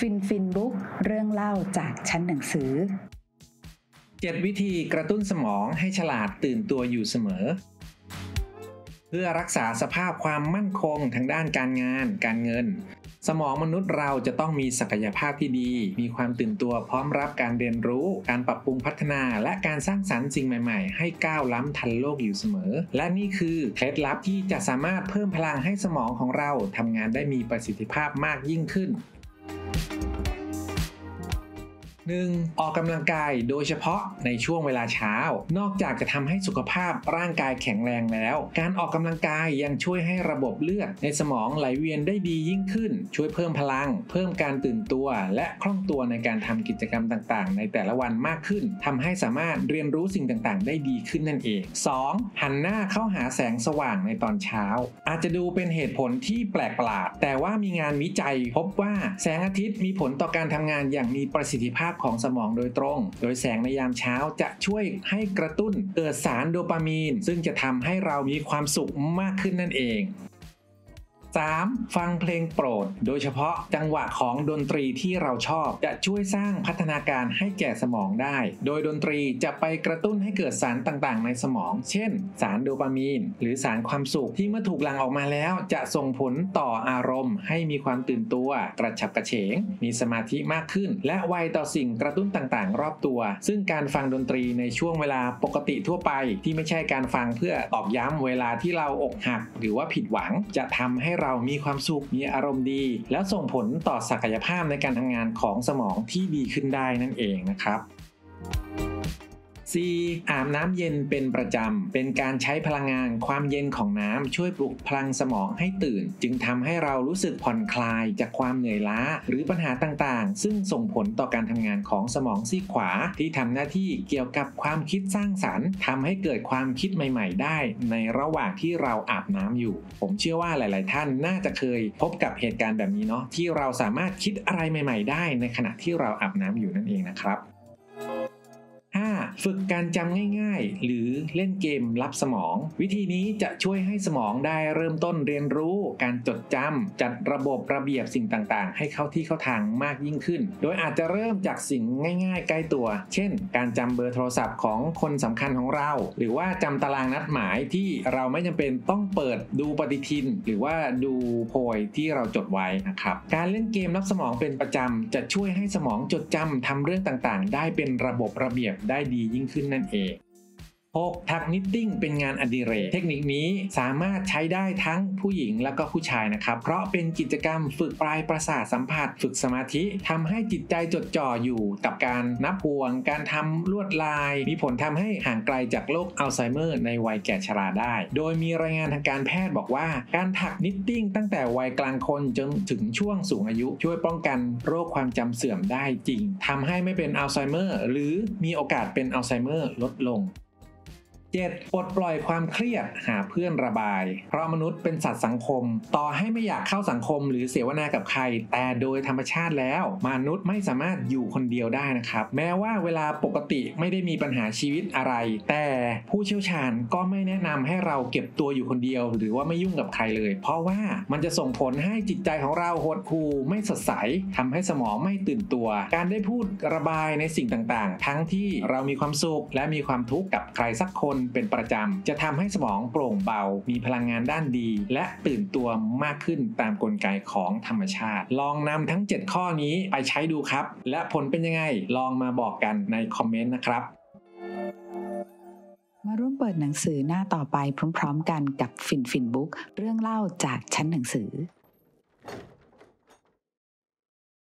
ฟินฟินบุ๊กเรื่องเล่าจากชั้นหนังสือ 7 วิธีกระตุ้นสมองให้ฉลาดตื่นตัวอยู่เสมอ เพื่อรักษาสภาพความมั่นคงทางด้านการงาน การเงิน สมองมนุษย์เราจะต้องมีศักยภาพที่ดี มีความตื่นตัวพร้อมรับการเรียนรู้ การปรับปรุงพัฒนา และการสร้างสรรค์สิ่งใหม่ๆ ให้ก้าวล้ำทันโลกอยู่เสมอ และนี่คือเคล็ดลับที่จะสามารถเพิ่มพลังให้สมองของเราทำงานได้มีประสิทธิภาพมากยิ่งขึ้น 1. ออกกำลังกายโดยเฉพาะในช่วงเวลาเช้า นอกจากจะทำให้สุขภาพร่างกายแข็งแรงแล้ว การออกกำลังกายยังช่วยให้ระบบเลือดในสมองไหลเวียนได้ดียิ่งขึ้น ช่วยเพิ่มพลัง เพิ่มการตื่นตัว และคล่องตัวในการทำกิจกรรมต่างๆ ในแต่ละวันมากขึ้นทำให้สามารถเรียนรู้สิ่งต่างๆ ได้ดีขึ้นนั่นเอง 2. หันหน้าเข้าหาแสงสว่างในตอนเช้า อาจจะดูเป็นเหตุผลที่แปลกประหลาด แต่ว่ามีงานวิจัยพบว่าแสงอาทิตย์มีผลต่อการทำงานอย่างมีประสิทธิภาพของสมองโดยตรง โดยแสงในยามเช้าจะช่วยให้กระตุ้นเกิดสารโดปามีน ซึ่งจะทำให้เรามีความสุขมากขึ้นนั่นเอง 3. ฟังเพลงโปรด โดยเฉพาะจังหวะของดนตรีที่เราชอบ จะช่วยสร้างพัฒนาการให้แก่สมองได้ โดยดนตรีจะไปกระตุ้นให้เกิดสารต่างๆ ในสมอง เช่น สารโดปามีน หรือสารความสุขที่เมื่อถูกหลั่งออกมาแล้ว จะส่งผลต่ออารมณ์ ให้มีความตื่นตัว กระฉับกระเฉง มีสมาธิมากขึ้น และไวต่อสิ่งกระตุ้นต่างๆ รอบตัว ซึ่งการฟังดนตรีในช่วงเวลาปกติทั่วไป ที่ไม่ใช่การฟังเพื่อตอกย้ำเวลาที่เราอกหัก หรือว่าผิดหวังจะทำให้เรามีความสุขมีอารมณ์ดี แล้วส่งผลต่อศักยภาพในการทำงานของสมองที่ดีขึ้นได้นั่นเองนะครับ 4. อาบน้ำเย็นเป็นประจำเป็นการใช้พลังงานความเย็นของน้ำช่วยปลุกพลังสมองให้ตื่น จึงทำให้เรารู้สึกผ่อนคลายจากความเหนื่อยล้า หรือปัญหาต่างๆ ซึ่งส่งผลต่อการทำงานของสมองซีกขวา ที่ทำหน้าที่เกี่ยวกับความคิดสร้างสรรค์ทำให้เกิดความคิดใหม่ ๆ ได้ ในระหว่างที่เราอาบน้ำอยู่ ผมเชื่อว่าหลาย ๆ ท่านน่าจะเคยพบกับเหตุการณ์แบบนี้เนาะที่เราสามารถคิดอะไรใหม่ ๆ ได้ในขณะที่เราอาบน้ำอยู่นั่นเองนะครับ ฝึกการจำง่ายๆ หรือเล่นเกมรับสมอง วิธีนี้จะช่วยให้สมองได้เริ่มต้นเรียนรู้ การจดจำจัดระบบระเบียบสิ่งต่างๆ ให้เข้าที่เข้าทางมากยิ่งขึ้น โดยอาจจะเริ่มจากสิ่งง่าย ๆ ใกล้ตัว เช่น การจำเบอร์โทรศัพท์ของคนสำคัญของเรา หรือว่าจำตารางนัดหมายที่เราไม่จำเป็นต้องเปิดดูปฏิทิน หรือว่าดูโพยที่เราจดไว้นะครับการเล่นเกมรับสมองเป็นประจำจะช่วยให้สมองจดจำทำเรื่องต่างๆ ได้เป็นระบบระเบียบได้ดียิ่งขึ้นนั่นเอง 6. ถักนิตติ้งเป็นงานอดิเรก เทคนิคนี้สามารถใช้ได้ทั้งผู้หญิงและก็ผู้ชายนะครับ เพราะเป็นกิจกรรมฝึกปลายประสาทสัมผัส ฝึกสมาธิทำให้จิตใจจดจ่ออยู่กับการนับห่วง การทำลวดลาย มีผลทำให้ห่างไกลจากโรคอัลไซเมอร์ในวัยแก่ชราได้ โดยมีรายงานทางการแพทย์บอกว่า การถักนิตติ้งตั้งแต่วัยกลางคนจนถึงช่วงสูงอายุ ช่วยป้องกันโรคความจำเสื่อมได้จริงทำให้ไม่เป็นอัลไซเมอร์หรือมีโอกาสเป็นอัลไซเมอร์ลดลง 7. ปลดปล่อยความเครียดหาเพื่อนระบาย เพราะมนุษย์เป็นสัตว์สังคม ต่อให้ไม่อยากเข้าสังคมหรือเสวนากับใคร แต่โดยธรรมชาติแล้ว มนุษย์ไม่สามารถอยู่คนเดียวได้นะครับ แม้ว่าเวลาปกติไม่ได้มีปัญหาชีวิตอะไร แต่ผู้เชี่ยวชาญก็ไม่แนะนำให้เราเก็บตัวอยู่คนเดียว หรือว่าไม่ยุ่งกับใครเลย เพราะว่ามันจะส่งผลให้จิตใจของเราหดหู่ไม่สดใสทำให้สมองไม่ตื่นตัว การได้พูดระบายในสิ่งต่างๆ ทั้งที่เรามีความสุขและมีความทุกข์กับใครสักคนเป็นประจำ จะทำให้สมองโปร่งเบา มีพลังงานด้านดี และตื่นตัวมากขึ้นตามกลไกของธรรมชาติ ลองนำทั้ง 7 ข้อนี้ไปใช้ดูครับ และผลเป็นยังไง ลองมาบอกกันในคอมเมนต์นะครับมาร่วมเปิดหนังสือหน้าต่อไปพร้อม ๆ กันกับฟินฟินบุ๊กเรื่องเล่าจากชั้นหนังสือ